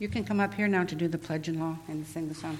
You can come up here now to do the pledge and law and sing the song.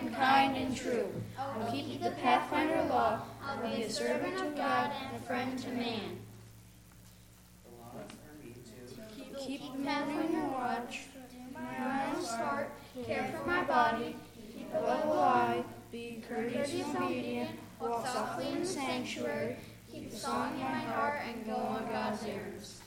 And kind and true. I will keep the Pathfinder law. I will be a servant of God and a friend to man. Keep moving and watch my honest heart, care for my body, keep the love alive, be courteous and obedient, walk softly in the sanctuary, keep the song in my heart, and go on God's errands.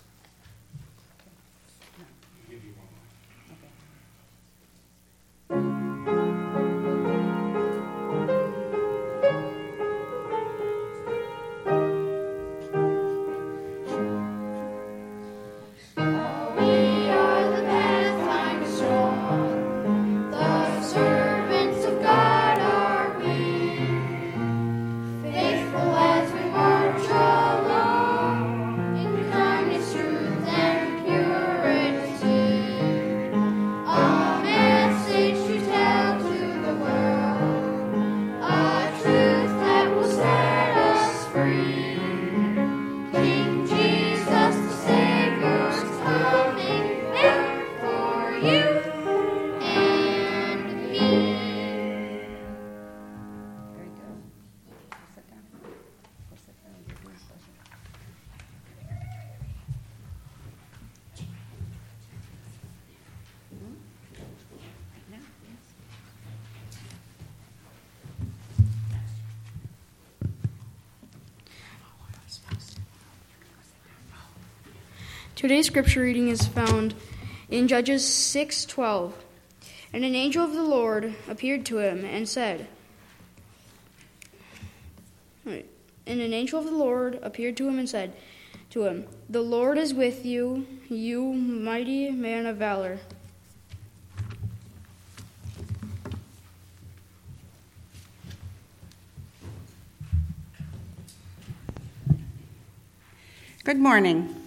Today's scripture reading is found in Judges 6:12. And an angel of the Lord appeared to him and said. And an angel of the Lord appeared to him and said to him, The Lord is with you, you mighty man of valor. Good morning.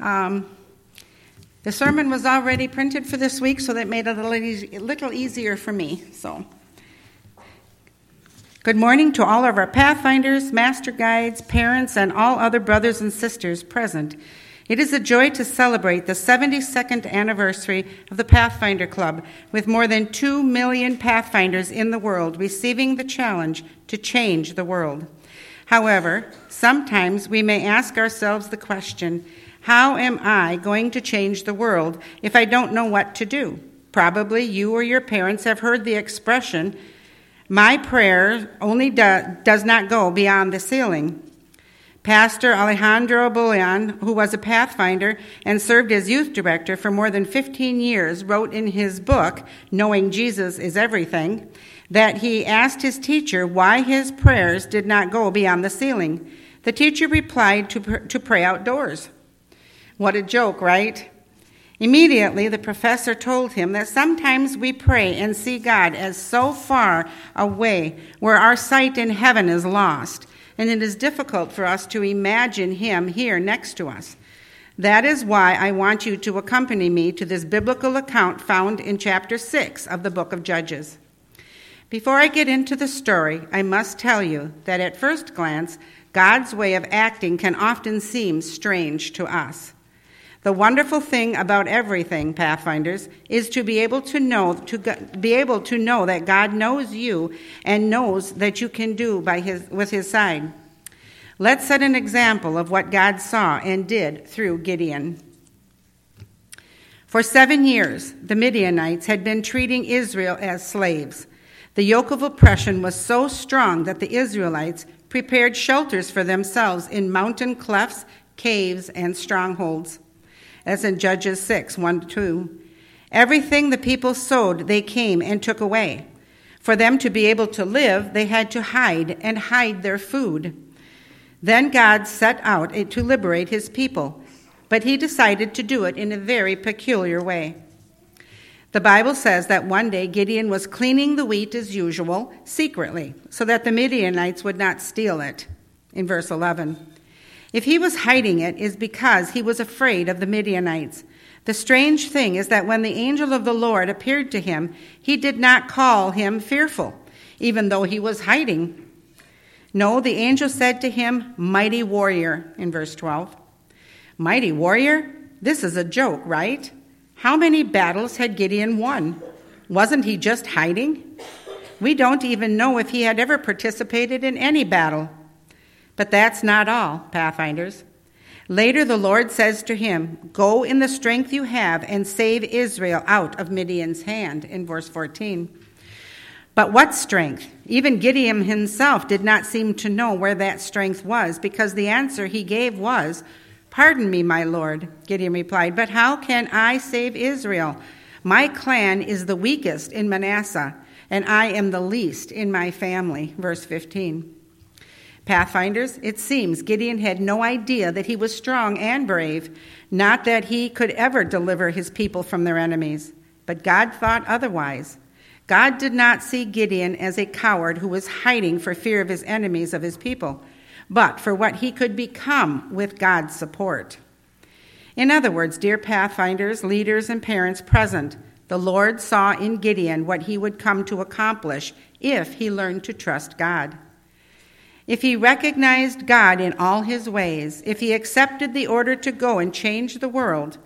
Um, the sermon was already printed for this week, so that made it a little, a little easier for me. So, good morning to all of our Pathfinders, Master Guides, parents, and all other brothers and sisters present. It is a joy to celebrate the 72nd anniversary of the Pathfinder Club, with more than 2 million Pathfinders in the world receiving the challenge to change the world. However, sometimes we may ask ourselves the question how am I going to change the world if I don't know what to do? Probably you or your parents have heard the expression, my prayer only do, does not go beyond the ceiling. Pastor Alejandro Bullón, who was a Pathfinder and served as youth director for more than 15 years, wrote in his book, Knowing Jesus is Everything, that he asked his teacher why his prayers did not go beyond the ceiling. The teacher replied to, pr- to pray outdoors. What a joke, right? Immediately, the professor told him that sometimes we pray and see God as so far away where our sight in heaven is lost, and it is difficult for us to imagine Him here next to us. That is why I want you to accompany me to this biblical account found in chapter 6 of the book of Judges. Before I get into the story, I must tell you that at first glance, God's way of acting can often seem strange to us. The wonderful thing about everything, Pathfinders, is to be able to know to be able to know that God knows you and knows that you can do by his with his side. Let's set an example of what God saw and did through Gideon. For 7 years, the Midianites had been treating Israel as slaves. The yoke of oppression was so strong that the Israelites prepared shelters for themselves in mountain clefts, caves, and strongholds. As in Judges 6 1 2. Everything the people sowed, they came and took away. For them to be able to live, they had to hide and hide their food. Then God set out to liberate his people, but he decided to do it in a very peculiar way. The Bible says that one day Gideon was cleaning the wheat as usual, secretly, so that the Midianites would not steal it, in verse 11. If he was hiding it, is because he was afraid of the Midianites. The strange thing is that when the angel of the Lord appeared to him, he did not call him fearful, even though he was hiding. No, the angel said to him, Mighty warrior, in verse 12. Mighty warrior? This is a joke, right? How many battles had Gideon won? Wasn't he just hiding? We don't even know if he had ever participated in any battle. But that's not all, Pathfinders. Later, the Lord says to him, Go in the strength you have and save Israel out of Midian's hand, in verse 14. But what strength? Even Gideon himself did not seem to know where that strength was, because the answer he gave was, Pardon me, my lord, Gideon replied, but how can I save Israel? My clan is the weakest in Manasseh, and I am the least in my family. Verse 15. Pathfinders, it seems Gideon had no idea that he was strong and brave, not that he could ever deliver his people from their enemies. But God thought otherwise. God did not see Gideon as a coward who was hiding for fear of his enemies of his people but for what he could become with God's support. In other words, dear Pathfinders, leaders, and parents present, the Lord saw in Gideon what he would come to accomplish if he learned to trust God. If he recognized God in all his ways, if he accepted the order to go and change the world,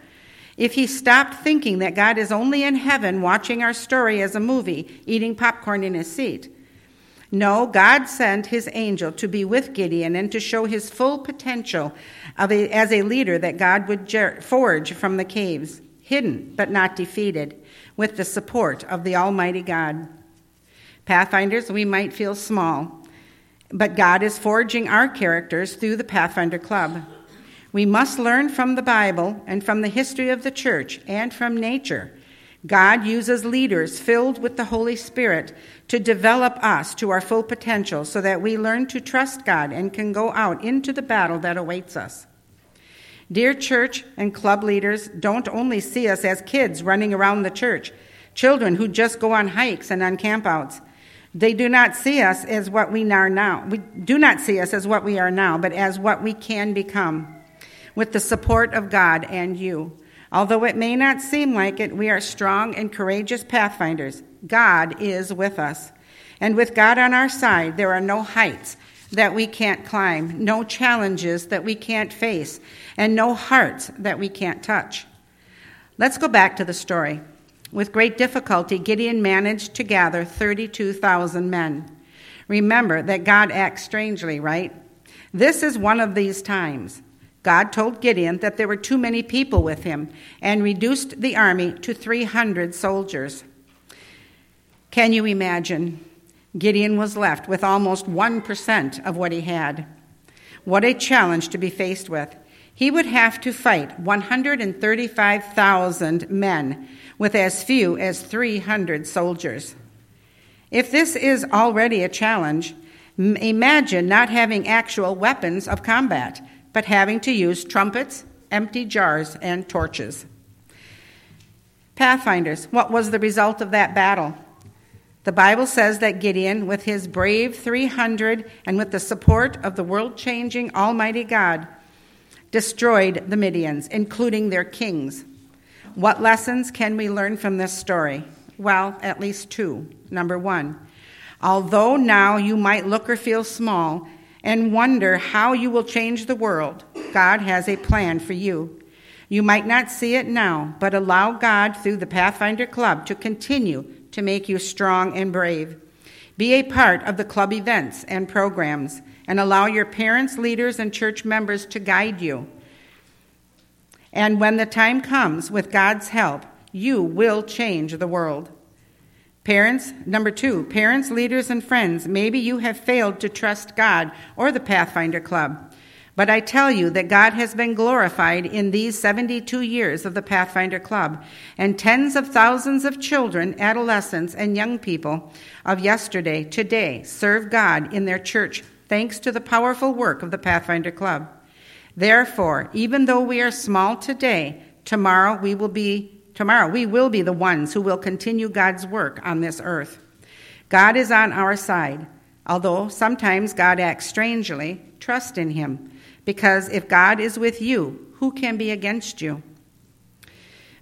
if he stopped thinking that God is only in heaven watching our story as a movie, eating popcorn in his seat, no, God sent his angel to be with Gideon and to show his full potential a, as a leader that God would ger- forge from the caves, hidden but not defeated, with the support of the Almighty God. Pathfinders, we might feel small, but God is forging our characters through the Pathfinder Club. We must learn from the Bible and from the history of the church and from nature God uses leaders filled with the Holy Spirit to develop us to our full potential so that we learn to trust God and can go out into the battle that awaits us. Dear church and club leaders, don't only see us as kids running around the church, children who just go on hikes and on campouts. They do not see us as what we are now. We do not see us as what we are now, but as what we can become with the support of God and you. Although it may not seem like it, we are strong and courageous pathfinders. God is with us. And with God on our side, there are no heights that we can't climb, no challenges that we can't face, and no hearts that we can't touch. Let's go back to the story. With great difficulty, Gideon managed to gather 32,000 men. Remember that God acts strangely, right? This is one of these times. God told Gideon that there were too many people with him and reduced the army to 300 soldiers. Can you imagine? Gideon was left with almost 1% of what he had. What a challenge to be faced with. He would have to fight 135,000 men with as few as 300 soldiers. If this is already a challenge, imagine not having actual weapons of combat but having to use trumpets, empty jars, and torches. Pathfinders, what was the result of that battle? The Bible says that Gideon, with his brave 300 and with the support of the world changing Almighty God, destroyed the Midians, including their kings. What lessons can we learn from this story? Well, at least two. Number one, although now you might look or feel small, and wonder how you will change the world, God has a plan for you. You might not see it now, but allow God through the Pathfinder Club to continue to make you strong and brave. Be a part of the club events and programs, and allow your parents, leaders, and church members to guide you. And when the time comes, with God's help, you will change the world. Parents, number two, parents, leaders, and friends, maybe you have failed to trust God or the Pathfinder Club. But I tell you that God has been glorified in these 72 years of the Pathfinder Club, and tens of thousands of children, adolescents, and young people of yesterday, today, serve God in their church thanks to the powerful work of the Pathfinder Club. Therefore, even though we are small today, tomorrow we will be Tomorrow, we will be the ones who will continue God's work on this earth. God is on our side. Although sometimes God acts strangely, trust in Him, because if God is with you, who can be against you?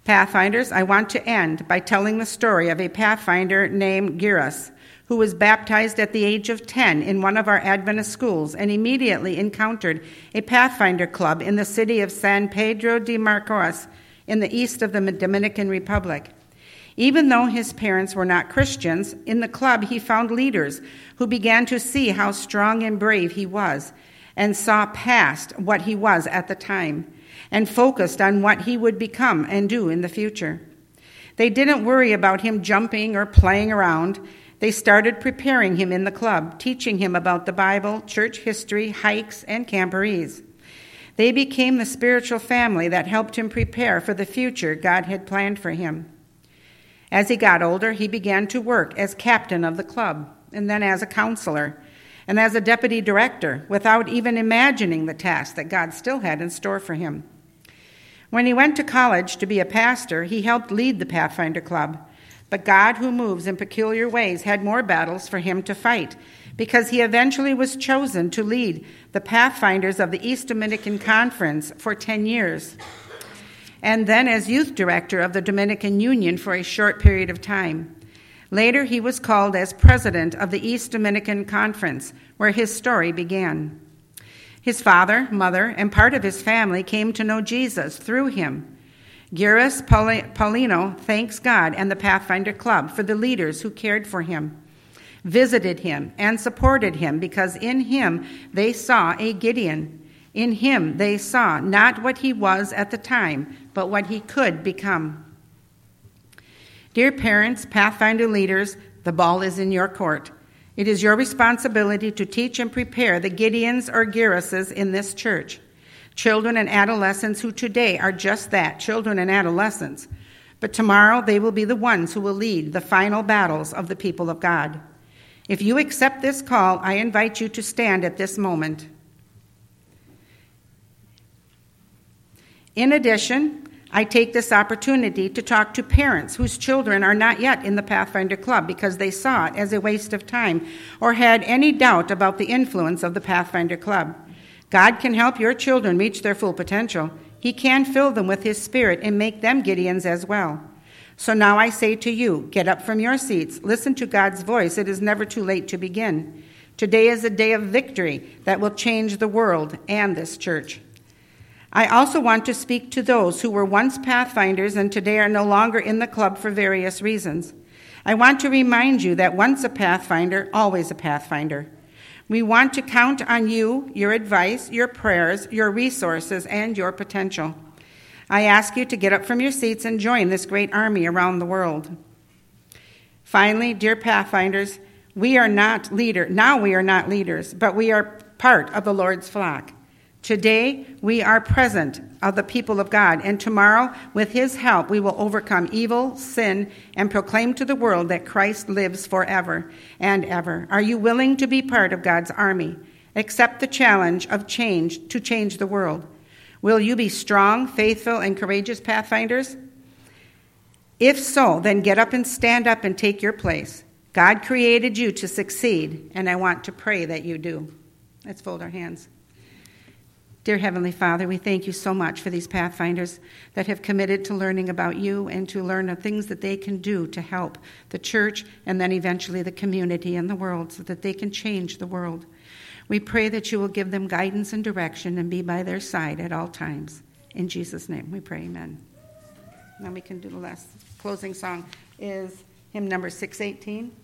Pathfinders, I want to end by telling the story of a pathfinder named Girus, who was baptized at the age of 10 in one of our Adventist schools and immediately encountered a Pathfinder club in the city of San Pedro de Macorís in the east of the Dominican Republic. Even though his parents were not Christians, in the club he found leaders who began to see how strong and brave he was and saw past what he was at the time and focused on what he would become and do in the future. They didn't worry about him jumping or playing around. They started preparing him in the club, teaching him about the Bible, church history, hikes, and camporees. They became the spiritual family that helped him prepare for the future God had planned for him. As he got older, he began to work as captain of the club, and then as a counselor, and as a deputy director, without even imagining the task that God still had in store for him. When he went to college to be a pastor, he helped lead the Pathfinder Club. But God, who moves in peculiar ways, had more battles for him to fight because he eventually was chosen to lead the Pathfinders of the East Dominican Conference for 10 years, and then as youth director of the Dominican Union for a short period of time. Later, he was called as president of the East Dominican Conference, where his story began. His father, mother, and part of his family came to know Jesus through him. Girus Paulino thanks God and the Pathfinder Club for the leaders who cared for him visited him, and supported him, because in him they saw a Gideon. In him they saw not what he was at the time, but what he could become. Dear parents, Pathfinder leaders, the ball is in your court. It is your responsibility to teach and prepare the Gideons or Giruses in this church, children and adolescents who today are just that children and adolescents. But tomorrow they will be the ones who will lead the final battles of the people of God. If you accept this call, I invite you to stand at this moment. In addition, I take this opportunity to talk to parents whose children are not yet in the Pathfinder Club because they saw it as a waste of time or had any doubt about the influence of the Pathfinder Club. God can help your children reach their full potential. He can fill them with His Spirit and make them Gideons as well. So now I say to you, get up from your seats, listen to God's voice. It is never too late to begin. Today is a day of victory that will change the world and this church. I also want to speak to those who were once Pathfinders and today are no longer in the club for various reasons. I want to remind you that once a Pathfinder, always a Pathfinder. We want to count on you, your advice, your prayers, your resources, and your potential. I ask you to get up from your seats and join this great army around the world. Finally, dear Pathfinders, we are not leader. Now we are not leaders, but we are part of the Lord's flock. Today, we are present of the people of God, and tomorrow, with His help, we will overcome evil, sin, and proclaim to the world that Christ lives forever and ever. Are you willing to be part of God's army? Accept the challenge of change to change the world. Will you be strong, faithful, and courageous pathfinders? If so, then get up and stand up and take your place. God created you to succeed, and I want to pray that you do. Let's fold our hands. Dear Heavenly Father, we thank you so much for these pathfinders that have committed to learning about you and to learn the things that they can do to help the church and then eventually the community and the world so that they can change the world. We pray that you will give them guidance and direction and be by their side at all times. In Jesus' name we pray, amen. Now we can do the last closing song is hymn number 618.